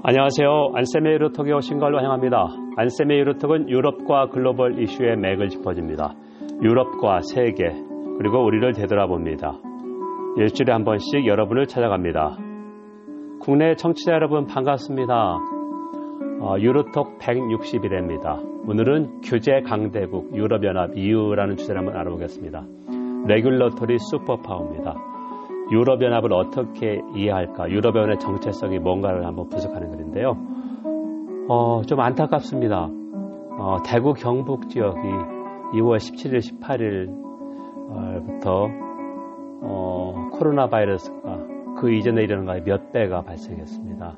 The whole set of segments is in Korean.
안녕하세요. 안쌤의 유로톡에 오신 걸 환영합니다. 안쌤의 유로톡은 유럽과 글로벌 이슈의 맥을 짚어줍니다. 유럽과 세계, 그리고 우리를 되돌아봅니다. 일주일에 한 번씩 여러분을 찾아갑니다. 국내 청취자 여러분 반갑습니다. 어, 유로톡 161회입니다. 오늘은 규제 강대국 유럽연합 EU라는 주제를 한번 알아보겠습니다. regulatory superpower입니다. 유럽연합을 어떻게 이해할까? 유럽연합의 정체성이 뭔가를 한번 분석하는 글인데요. 어, 좀 안타깝습니다. 어, 대구 경북 지역이 2월 17일, 18일부터 어, 코로나 바이러스가 그 이전에 일어난 거에 몇 배가 발생했습니다.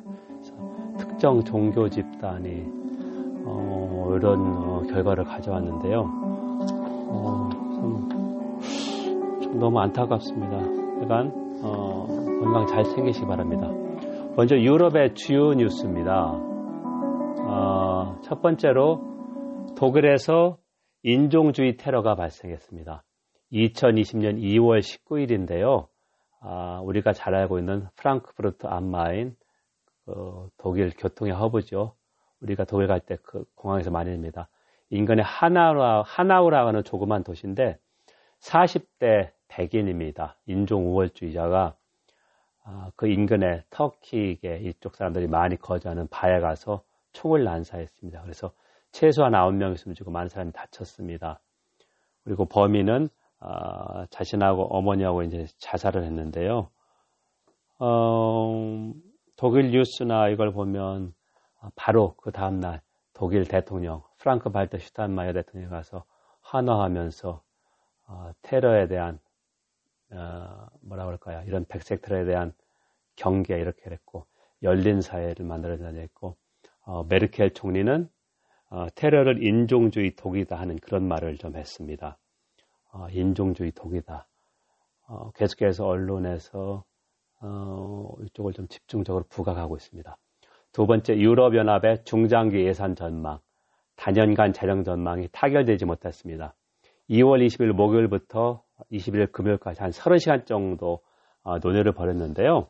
특정 종교 집단이 어, 이런 어, 결과를 가져왔는데요. 어, 좀, 좀 너무 안타깝습니다. 그간 어, 건강 잘 챙기시기 바랍니다. 먼저 유럽의 주요 뉴스입니다. 어, 첫 번째로 독일에서 인종주의 테러가 발생했습니다. 2020년 2월 19일인데요. 아, 우리가 잘 알고 있는 프랑크푸르트 안마인 그 독일 교통의 허브죠. 우리가 독일 갈 때 그 공항에서 많이 냅니다. 인근의 하나우라, 하나우라고 하는 조그만 도시인데 40대 백인입니다. 인종 우월주의자가 아, 그 인근의 터키계 이쪽 사람들이 많이 거주하는 바에 가서 총을 난사했습니다. 그래서 최소한 9명 있으면 죽고 많은 사람이 다쳤습니다. 그리고 범인은 어, 자신하고 어머니하고 이제 자살을 했는데요. 어, 독일 뉴스나 이걸 보면 바로 그 다음날 독일 대통령 프랑크 발터 슈타인마이어 대통령이 가서 환호하면서 어, 테러에 대한 어, 뭐라 그럴까요? 이런 백색 테러에 대한 경계 이렇게 했고 열린 사회를 만들어내자 했고 어, 메르켈 총리는 어, 테러를 인종주의 독이다 하는 그런 말을 좀 했습니다. 어, 인종주의 독이다. 어, 계속해서 언론에서 이쪽을 좀 집중적으로 부각하고 있습니다. 두 번째 유럽연합의 중장기 예산 전망, 단연간 재정 전망이 타결되지 못했습니다. 2월 20일 목요일부터 20일 금요일까지 한 30시간 정도 어, 논의를 벌였는데요.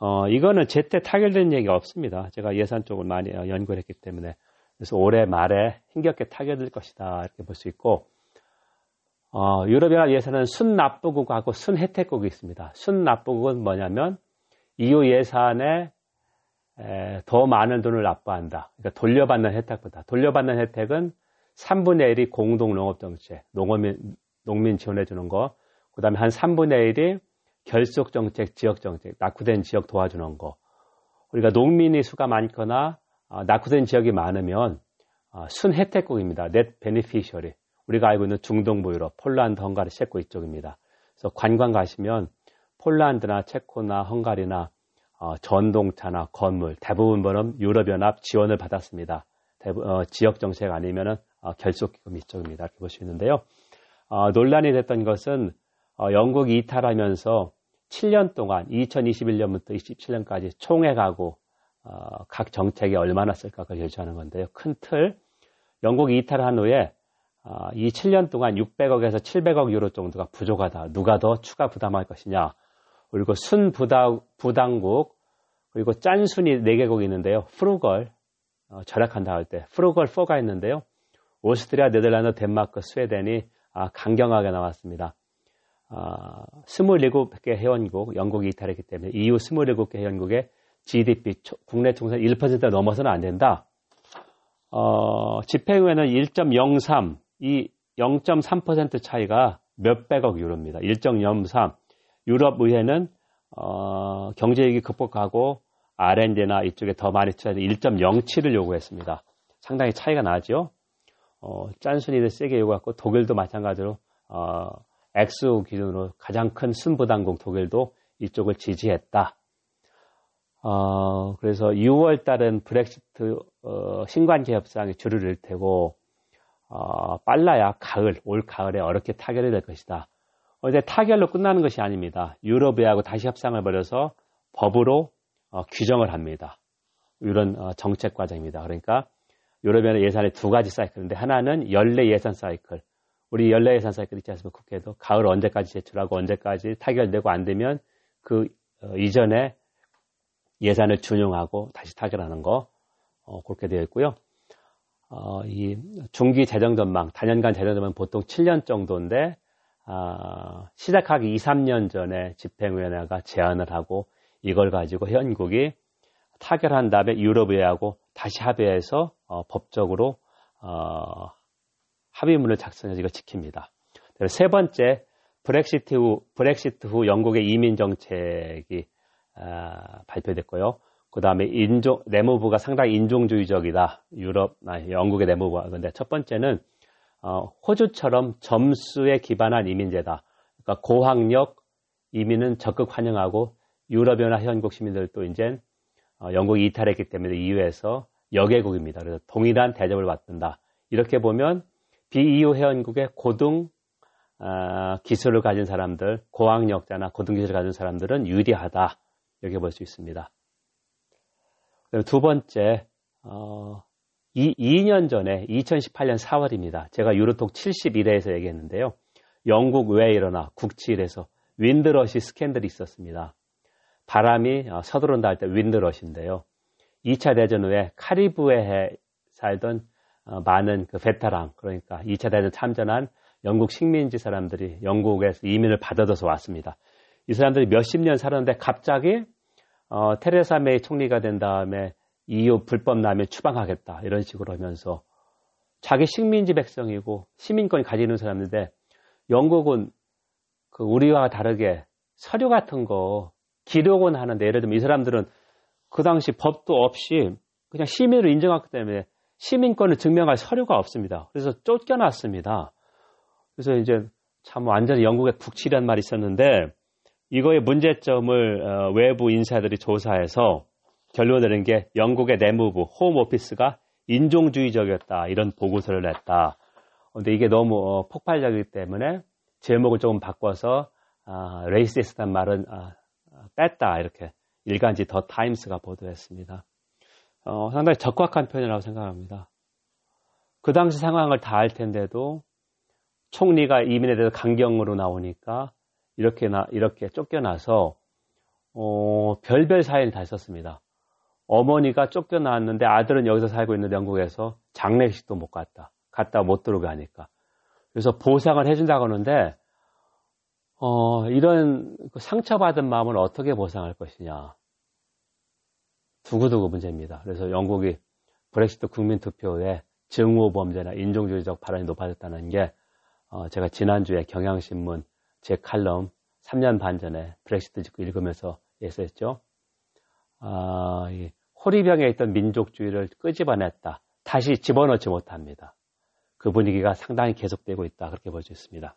어, 이거는 제때 타결된 얘기가 없습니다. 제가 예산 쪽을 많이 어, 연구를 했기 때문에 그래서 올해 말에 힘겹게 타결될 것이다 이렇게 볼 수 있고 어, 유럽연합 예산은 순납부국하고 순혜택국이 있습니다. 순납부국은 뭐냐면 EU 예산에 에, 더 많은 돈을 납부한다. 그러니까 돌려받는 혜택보다 돌려받는 혜택은 3분의 1이 공동농업정책, 농어민, 농민 지원해 주는 거, 그 다음에 한 3분의 1이 결속정책, 지역정책, 낙후된 지역 도와주는 거. 우리가 농민의 수가 많거나 어, 낙후된 지역이 많으면 어, 순혜택국입니다. net beneficiary. 우리가 알고 있는 중동부 유럽, 폴란드, 헝가리, 체코 이쪽입니다. 그래서 관광 가시면 폴란드나 체코나 헝가리나 어, 전동차나 건물 대부분 보는 유럽연합 지원을 받았습니다. 대부, 어, 지역 정책 아니면은 어, 결속기금 이쪽입니다. 이렇게 있는데요. 어, 논란이 됐던 것은 어, 영국이 이탈하면서 7년 동안 2021년부터 27년까지 총액하고 어, 각 정책에 얼마나 쓸까 를 결정하는 건데요. 큰 틀, 영국이 이탈한 후에 어, 이 7년 동안 600억에서 700억 유로 정도가 부족하다. 누가 더 추가 부담할 것이냐. 그리고 순 부당국, 그리고 짠순이 4개국이 있는데요. 프루걸, 어, 절약한다 할 때, 프루걸 4가 있는데요. 오스트리아, 네덜란드, 덴마크, 스웨덴이 아, 강경하게 나왔습니다. 아, 27개 회원국, 영국이 이탈했기 때문에 EU 27개 회원국의 GDP, 국내 총산 1% 넘어서는 안 된다. 어, 집행유예는 1.03, 이 0.3% 차이가 몇백억 유로입니다. 1.03. 유럽 의회는 어, 경제위기 극복하고 R&D나 이쪽에 더 많이 투자해서 1.07을 요구했습니다. 상당히 차이가 나죠. 어, 짠순이를 세게 요구했고 독일도 마찬가지로 어, X 기준으로 가장 큰 순부당국 독일도 이쪽을 지지했다. 어, 그래서 6월 달은 브렉시트 어, 신관계 협상이 줄을 일 테고 어, 빨라야 가을, 올 가을에 어렵게 타결이 될 것이다. 어제 타결로 끝나는 것이 아닙니다. 유럽의하고 다시 협상을 벌여서 법으로 어, 규정을 합니다. 이런 어, 정책 과정입니다. 그러니까 유럽연합 예산의 두 가지 사이클인데 하나는 연례 예산 사이클. 우리 연례 예산 사이클 있지 않습니까? 국회도 가을 언제까지 제출하고 언제까지 타결되고 안 되면 그 어, 이전에 예산을 준용하고 다시 타결하는 거 어, 그렇게 되어 있고요. 어, 이 중기 재정 전망, 단연간 재정 전망 보통 7년 정도인데 어, 시작하기 2, 3년 전에 집행위원회가 제안을 하고 이걸 가지고 현국이 타결한 다음에 유럽의회하고 다시 합의해서 어, 법적으로 어, 합의문을 작성해서 이걸 지킵니다. 세 번째 브렉시트 후, 브렉시트 후 영국의 이민 정책이 아, 발표됐고요. 그 다음에 인종, 내무부가 상당히 인종주의적이다. 유럽, 아, 영국의 내무부가. 근데 첫 번째는, 어, 호주처럼 점수에 기반한 이민제다. 그러니까 고학력 이민은 적극 환영하고 유럽연합 회원국 시민들도 이제 어, 영국이 이탈했기 때문에 이유에서 여개국입니다. 그래서 동일한 대접을 받는다. 이렇게 보면 비EU 회원국의 고등 어, 기술을 가진 사람들, 고학력자나 고등 기술을 가진 사람들은 유리하다. 이렇게 볼 수 있습니다. 두 번째, 어, 이 2년 전에 2018년 4월입니다. 제가 유로톡 71회에서 얘기했는데요. 영국 왜 일어나 국치일에서 윈드러시 스캔들이 있었습니다. 바람이 어, 서두른다 할 때 윈드러시인데요. 2차 대전 후에 카리브해에 살던 어, 많은 그 베테랑 그러니까 2차 대전 참전한 영국 식민지 사람들이 영국에서 이민을 받아들여서 왔습니다. 이 사람들이 몇십 년 살았는데 갑자기 어, 테레사 메이 총리가 된 다음에 EU 불법 남용 추방하겠다 이런 식으로 하면서 자기 식민지 백성이고 시민권이 가지는 사람인데 영국은 그 우리와 다르게 서류 같은 거 기록은 하는데 예를 들면 이 사람들은 그 당시 법도 없이 그냥 시민으로 인정했기 때문에 시민권을 증명할 서류가 없습니다. 그래서 쫓겨났습니다. 그래서 이제 참 완전히 영국의 국치란 말이 있었는데 이거의 문제점을 어, 외부 인사들이 조사해서 결론 내린 게 영국의 내무부 Home Office가 인종주의적이었다 이런 보고서를 냈다. 근데 이게 너무 어, 폭발적이기 때문에 제목을 조금 바꿔서 아, racist한 말은 아, 뺐다 이렇게 일간지 더 타임스가 보도했습니다. 어, 상당히 적확한 표현이라고 생각합니다. 그 당시 상황을 다 알 텐데도 총리가 이민에 대해서 강경으로 나오니까 이렇게 나, 이렇게 쫓겨나서, 어, 별별 사연이 다 있었습니다. 어머니가 쫓겨나왔는데 아들은 여기서 살고 있는 영국에서 장례식도 못 갔다. 갔다 못 들어오게 하니까. 그래서 보상을 해준다고 하는데, 어, 이런 그 상처받은 마음을 어떻게 보상할 것이냐. 두고두고 문제입니다. 그래서 영국이 브렉시트 국민투표에 증오 범죄나 인종주의적 발언이 높아졌다는 게 어, 제가 지난주에 경향신문 제 칼럼 3년 반 전에 브렉시트 짓고 읽으면서 얘기했죠. 아, 호리병에 있던 민족주의를 끄집어냈다. 다시 집어넣지 못합니다. 그 분위기가 상당히 계속되고 있다. 그렇게 볼 수 있습니다.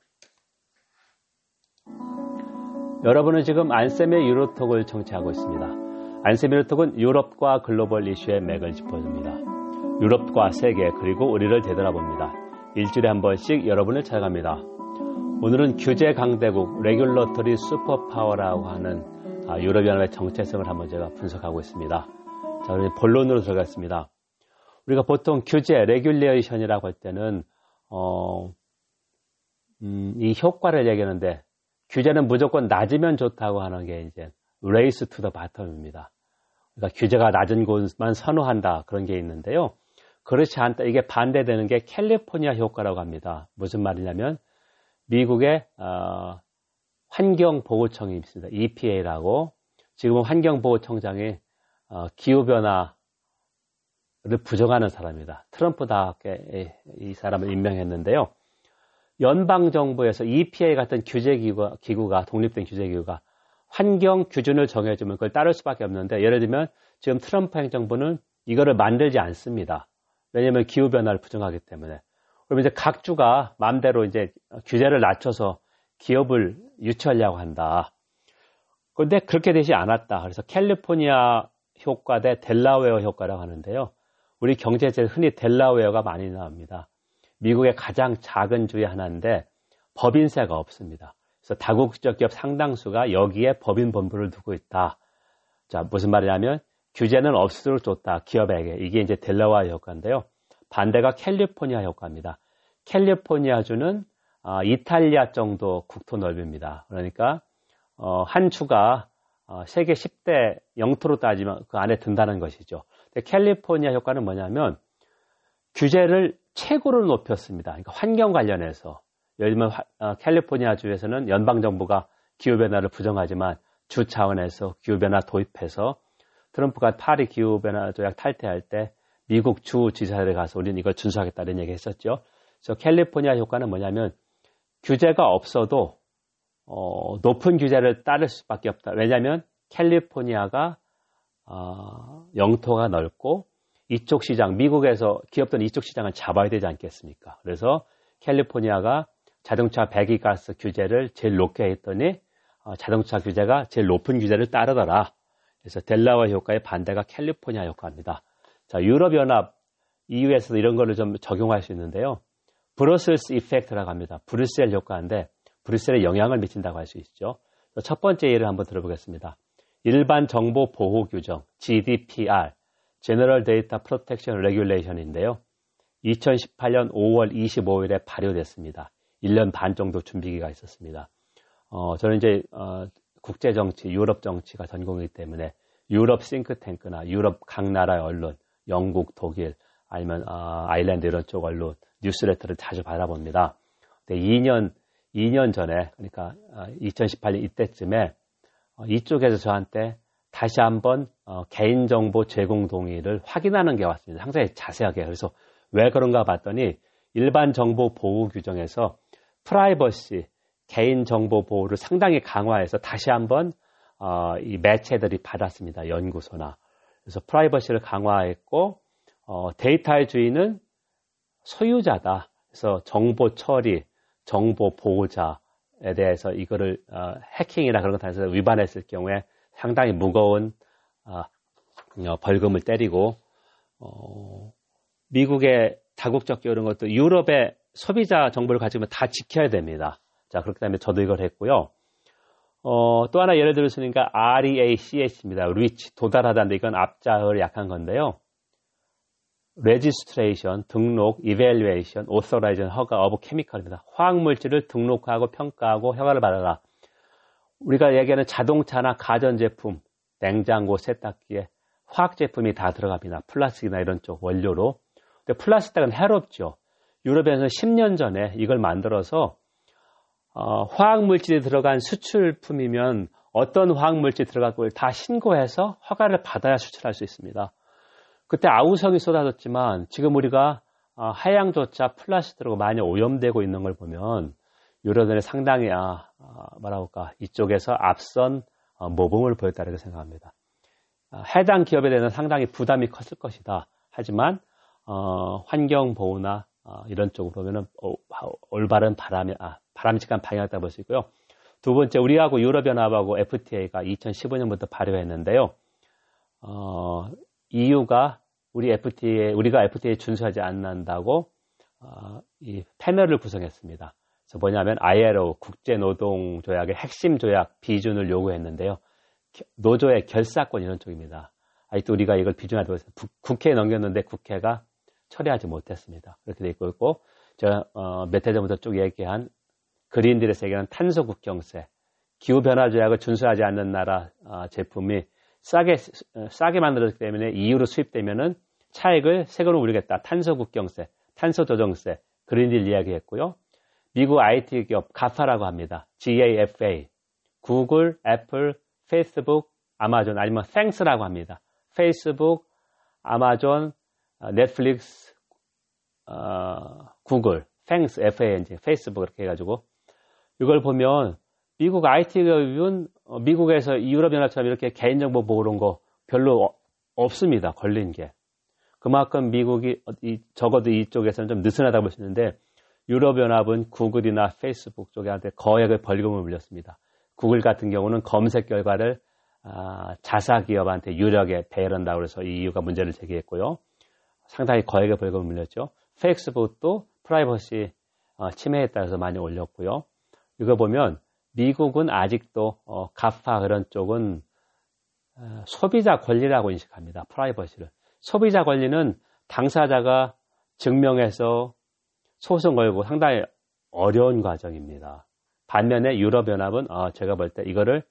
여러분은 지금 안쌤의 유로톡을 청취하고 있습니다. 안쌤 유로톡은 유럽과 글로벌 이슈의 맥을 짚어줍니다. 유럽과 세계 그리고 우리를 되돌아봅니다. 일주일에 한 번씩 여러분을 찾아갑니다. 오늘은 규제 강대국 regulatory superpower라고 하는 아, 유럽연합의 정체성을 한번 제가 분석하고 있습니다. 자, 우리 본론으로 들어가겠습니다. 우리가 보통 규제, regulation이라고 할 때는 어, 음, 이 효과를 얘기하는데 규제는 무조건 낮으면 좋다고 하는 게 이제 race to the bottom입니다. 그러니까 규제가 낮은 곳만 선호한다 그런 게 있는데요. 그렇지 않다. 이게 반대되는 게 캘리포니아 효과라고 합니다. 무슨 말이냐면 미국의 어, 환경보호청이 있습니다. EPA라고 지금은 환경보호청장이 어, 기후변화를 부정하는 사람입니다. 트럼프답게 이 사람을 임명했는데요. 연방정부에서 EPA 같은 규제기구가 기구가, 독립된 규제기구가 환경 기준을 정해주면 그걸 따를 수밖에 없는데 예를 들면 지금 트럼프 행정부는 이거를 만들지 않습니다. 왜냐하면 기후변화를 부정하기 때문에. 그럼 이제 각 주가 마음대로 이제 규제를 낮춰서 기업을 유치하려고 한다. 그런데 그렇게 되지 않았다. 그래서 캘리포니아 효과 대 델라웨어 효과라고 하는데요. 우리 경제제 흔히 델라웨어가 많이 나옵니다. 미국의 가장 작은 주의 하나인데 법인세가 없습니다. 그래서 다국적 기업 상당수가 여기에 법인 본부를 두고 있다. 자, 무슨 말이냐면 규제는 없을수록 좋다. 기업에게. 이게 이제 델라웨어 효과인데요. 반대가 캘리포니아 효과입니다. 캘리포니아주는 어, 이탈리아 정도 국토 넓이입니다. 그러니까 어, 한 주가 어, 세계 10대 영토로 따지면 그 안에 든다는 것이죠. 캘리포니아 효과는 뭐냐면 규제를 최고로 높였습니다. 그러니까 환경 관련해서 예를 들면 어, 캘리포니아 주에서는 연방 정부가 기후 변화를 부정하지만 주 차원에서 기후 변화 도입해서 트럼프가 파리 기후 변화 조약 탈퇴할 때 미국 주 지사들에 가서 우리는 이걸 준수하겠다는 얘기 했었죠. 그래서 캘리포니아 효과는 뭐냐면 규제가 없어도 어, 높은 규제를 따를 수밖에 없다. 왜냐하면 캘리포니아가 어, 영토가 넓고 이쪽 시장, 미국에서 기업들은 이쪽 시장을 잡아야 되지 않겠습니까? 그래서 캘리포니아가 자동차 배기가스 규제를 제일 높게 했더니 어, 자동차 규제가 제일 높은 규제를 따르더라. 그래서 델라와 효과의 반대가 캘리포니아 효과입니다. 자, 유럽연합 EU에서도 이런 거를 좀 적용할 수 있는데요. 브러셀스 이펙트라고 합니다. 브뤼셀 효과인데 브뤼셀에 영향을 미친다고 할 수 있죠. 첫 번째 예를 한번 들어보겠습니다. 일반 정보 보호 규정 GDPR General Data Protection Regulation인데요. 2018년 5월 25일에 발효됐습니다. 1년 반 정도 준비기가 있었습니다. 어, 저는 이제 어, 국제 정치, 유럽 정치가 전공이기 때문에 유럽 싱크탱크나 유럽 각 나라의 언론, 영국, 독일, 아니면 어, 아일랜드 이런 쪽 언론 뉴스레터를 자주 받아봅니다. 근데 2년 2년 전에 그러니까 2018년 어, 이때쯤에 어, 이쪽에서 저한테 다시 한번 어, 개인정보 제공 동의를 확인하는 게 왔습니다. 상당히 자세하게. 그래서 왜 그런가 봤더니 일반 정보 보호 규정에서 프라이버시, 개인정보 보호를 상당히 강화해서 다시 한번 어, 이 매체들이 받았습니다. 연구소나. 그래서 프라이버시를 강화했고 어, 데이터의 주인은 소유자다. 그래서 정보 처리, 정보 보호자에 대해서 이거를 어, 해킹이나 그런 것에 대해서 위반했을 경우에 상당히 무거운 어, 어, 벌금을 때리고 어, 미국의 다국적 이런 것도 유럽의 소비자 정보를 가지면 다 지켜야 됩니다. 자 그렇기 때문에 저도 이걸 했고요. 어, 또 하나 예를 들었으니까 REACH입니다. reach 도달하다는데 이건 앞자를 약한 건데요. registration 등록, evaluation, authorization 허가 of chemical입니다. 화학 물질을 등록하고 평가하고 허가를 받아라. 우리가 얘기하는 자동차나 가전제품, 냉장고, 세탁기에 화학 제품이 다 들어갑니다. 플라스틱이나 이런 쪽 원료로. 근데 플라스틱은 해롭죠. 유럽에서는 10년 전에 이걸 만들어서 어, 화학 물질이 들어간 수출품이면 어떤 화학 물질이 들어갔고 다 신고해서 허가를 받아야 수출할 수 있습니다. 그때 아우성이 쏟아졌지만 지금 우리가 어, 하양조차 플라스틱으로 많이 오염되고 있는 걸 보면 유럽연이 상당히 아, 아, 뭐라고 할까 이쪽에서 앞선 어, 모범을 보였다고 생각합니다. 아, 해당 기업에 대해서 상당히 부담이 컸을 것이다. 하지만 어, 환경 보호나 어, 이런 쪽으로 보면은 어, 올바른 바람이 아, 바람직한 방향이었다고 볼수 있고요. 두 번째 우리하고 유럽연합하고 FTA가 2015년부터 발효했는데요. 어, EU가 우리 FTA 우리가 FTA에 준수하지 않는다고 어, 이 패널을 구성했습니다. 그래서 뭐냐면 ILO 국제노동조약의 핵심 조약 비준을 요구했는데요. 노조의 결사권 이런 쪽입니다. 아직도 우리가 이걸 비준하고 있어요. 국회에 넘겼는데 국회가 처리하지 못했습니다. 그렇게 돼 있고 제가 어, 몇해 전부터 쭉 얘기한 그린딜에서 얘기하는 탄소 국경세, 기후 변화 조약을 준수하지 않는 나라 어, 제품이 싸게 싸게 만들어졌기 때문에 EU로 수입되면은 차액을 세금으로 물리겠다. 탄소 국경세, 탄소 조정세, Green Deal 이야기했고요. 미국 IT 기업 GAFA라고 합니다. GAFA. 구글, 애플, 페이스북, 아마존 아니면 FANGS라고 합니다. 페이스북, 아마존, 어, 넷플릭스, 어, 구글, 땡스, FANG, 페이스북 이렇게 해가지고 이걸 보면 미국 IT 기업은 어, 미국에서 유럽연합처럼 이렇게 개인정보 보호 그런 거 별로 없습니다. 걸린 게. 그만큼 미국이 적어도 이쪽에서는 좀 느슨하다고 볼 수 있는데 유럽연합은 구글이나 페이스북 쪽에한테 거액의 벌금을 물렸습니다. 구글 같은 경우는 검색 결과를 아, 자사 기업한테 유력에 배열한다고 해서 이 이유가 문제를 제기했고요. 상당히 거액의 벌금을 물렸죠. 페이스북도 프라이버시 어, 침해에 따라서 많이 올렸고요. 이거 보면 미국은 아직도 어, 가파 그런 쪽은 어, 소비자 권리라고 인식합니다. 프라이버시를. 소비자 권리는 당사자가 증명해서 소송 걸고 상당히 어려운 과정입니다. 반면에 유럽연합은 어, 제가 볼 때 이거를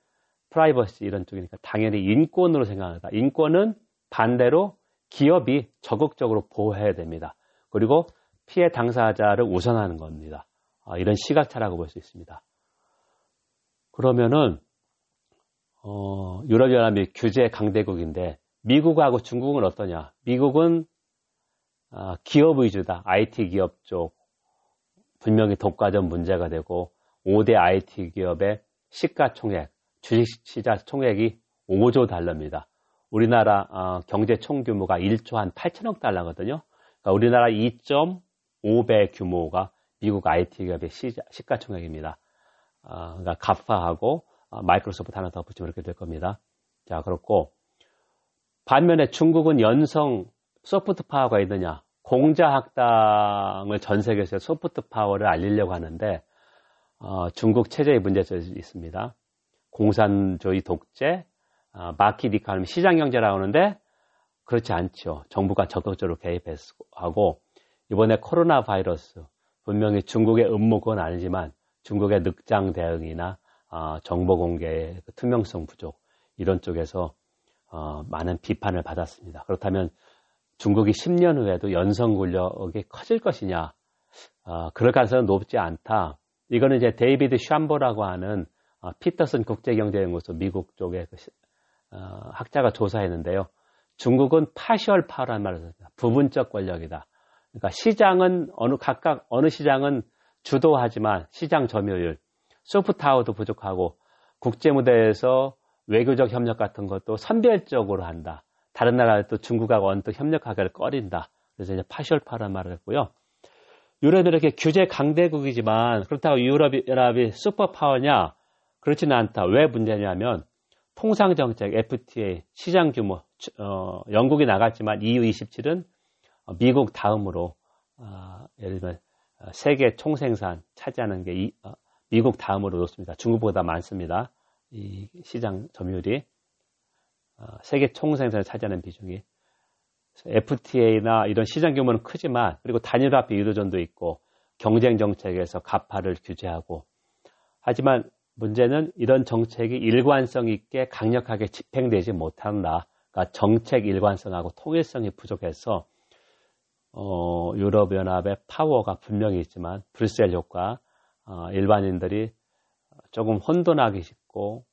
프라이버시 이런 쪽이니까 당연히 인권으로 생각한다. 인권은 반대로 기업이 적극적으로 보호해야 됩니다. 그리고 피해 당사자를 우선하는 겁니다. 아, 이런 시각차라고 볼 수 있습니다. 그러면은 어, 유럽연합이 규제 강대국인데 미국하고 중국은 어떠냐? 미국은 아, 기업 위주다. IT 기업 쪽 분명히 독과점 문제가 되고 5대 IT 기업의 시가총액, 주식시장 총액이 5조 달러입니다. 우리나라 어, 경제 총 규모가 1조 한 8천억 달러거든요. 그러니까 우리나라 2.5배 규모가 미국 IT 기업의 시가총액입니다. 어, 그러니까 가파하고 어, 마이크로소프트 하나 더 붙이면 이렇게 될 겁니다. 자, 그렇고 반면에 중국은 연성 소프트 파워가 있느냐? 공자학당을 전 세계에서 소프트 파워를 알리려고 하는데 어, 중국 체제의 문제점이 있습니다. 공산주의 독재, 어, 마켓 이카노미 시장 경제라고 하는데 그렇지 않죠. 정부가 적극적으로 개입하고 이번에 코로나 바이러스 분명히 중국의 음모건 아니지만 중국의 늑장 대응이나 어, 정보 공개의 그 투명성 부족 이런 쪽에서 어, 많은 비판을 받았습니다. 그렇다면 중국이 10년 후에도 연성 권력이 커질 것이냐? 어, 그럴 가능성은 높지 않다. 이거는 이제 데이비드 샴보라고 하는 어, 피터슨 국제경제연구소 미국 쪽의 그 시, 어, 학자가 조사했는데요. 중국은 파워라는 말을 씁니다. 부분적 권력이다. 그러니까 시장은 어느 각각 어느 시장은 주도하지만 시장 점유율, soft power도 부족하고 국제 무대에서 외교적 협력 같은 것도 선별적으로 한다. 다른 나라도 중국하고 언뜻 협력하기를 꺼린다. 그래서 이제 partial power란 말을 했고요. 유럽이 이렇게 규제 강대국이지만 그렇다고 유럽연합이 슈퍼파워냐? 그렇지는 않다. 왜 문제냐면 통상정책 FTA 시장 규모 어, 영국이 나갔지만 EU 27은 미국 다음으로 어, 예를 들면 세계 총생산 차지하는 게 이, 어, 미국 다음으로 높습니다. 중국보다 많습니다. 이 시장 점유율이 어, 세계 총생산을 차지하는 비중이 FTA나 이런 시장 규모는 크지만 그리고 단일화폐 유도전도 있고 경쟁 정책에서 가파를 규제하고 하지만 문제는 이런 정책이 일관성 있게 강력하게 집행되지 못한다. 그러니까 정책 일관성하고 통일성이 부족해서 어, 유럽연합의 파워가 분명히 있지만 불셀 효과, 어, 일반인들이 조금 혼돈하기 쉽고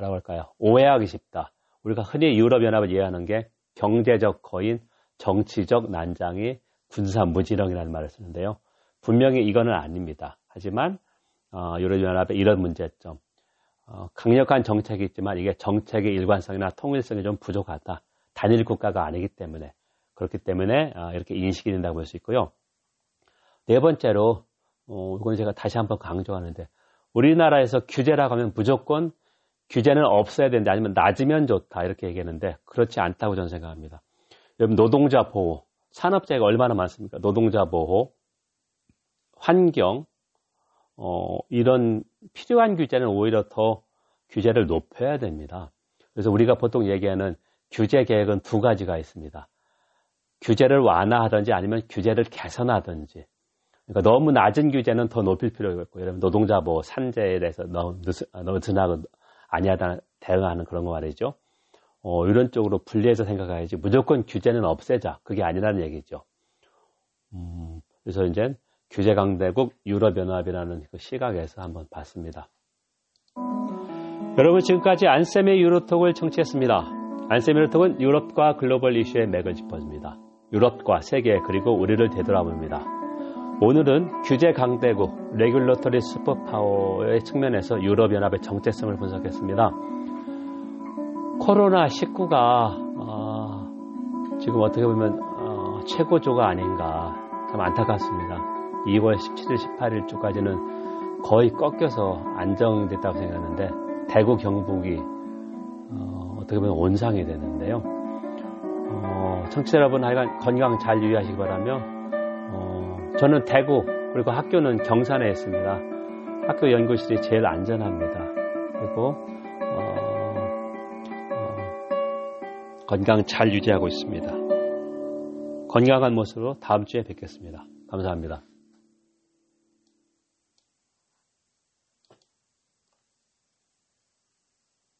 뭐라고 할까요? 오해하기 쉽다. 우리가 흔히 유럽연합을 이해하는 게 경제적 거인, 정치적 난장이 군사 무지렁이라는 말을 쓰는데요. 분명히 이거는 아닙니다. 하지만 어, 유럽연합의 이런 문제점, 어, 강력한 정책이 있지만 이게 정책의 일관성이나 통일성이 좀 부족하다. 단일 국가가 아니기 때문에 그렇기 때문에 어, 이렇게 인식이 된다고 볼 수 있고요. 네 번째로 어, 이건 제가 다시 한번 강조하는데 우리나라에서 규제라고 하면 무조건 규제는 없어야 된다 아니면 낮으면 좋다 이렇게 얘기하는데 그렇지 않다고 저는 생각합니다. 여러분 노동자 보호, 산업재해가 얼마나 많습니까? 노동자 보호, 환경 어, 이런 필요한 규제는 오히려 더 규제를 높여야 됩니다. 그래서 우리가 보통 얘기하는 규제 계획은 두 가지가 있습니다. 규제를 완화하든지 아니면 규제를 개선하든지. 그러니까 너무 낮은 규제는 더 높일 필요가 있고, 여러분 노동자 뭐 산재에 대해서 너무 느슨하고 아니하다 대응하는 그런 거 말이죠. 어, 이런 쪽으로 분리해서 생각해야지 무조건 규제는 없애자. 그게 아니라는 얘기죠. 음, 그래서 이제 규제 강대국 유럽연합이라는 그 시각에서 한번 봤습니다. 여러분 지금까지 안쌤의 유로톡을 청취했습니다. 안쌤의 유로톡은 유럽과 글로벌 이슈의 맥을 짚어줍니다. 유럽과 세계 그리고 우리를 되돌아봅니다. 오늘은 규제 강대국 레귤러터리 슈퍼파워의 측면에서 유럽연합의 정체성을 분석했습니다. 코로나19가 어, 지금 어떻게 보면 어, 최고조가 아닌가 참 안타깝습니다. 2월 17일, 18일 주까지는 거의 꺾여서 안정됐다고 생각하는데 대구 경북이 어, 떻게 보면 온상이 되는데요. 어, 청취자 여러분 하여간 건강 잘 유의하시기 바라며 어, 저는 대구 그리고 학교는 경산에 있습니다. 학교 연구실이 제일 안전합니다. 그리고 건강 잘 유지하고 있습니다. 건강한 모습으로 다음 주에 뵙겠습니다. 감사합니다.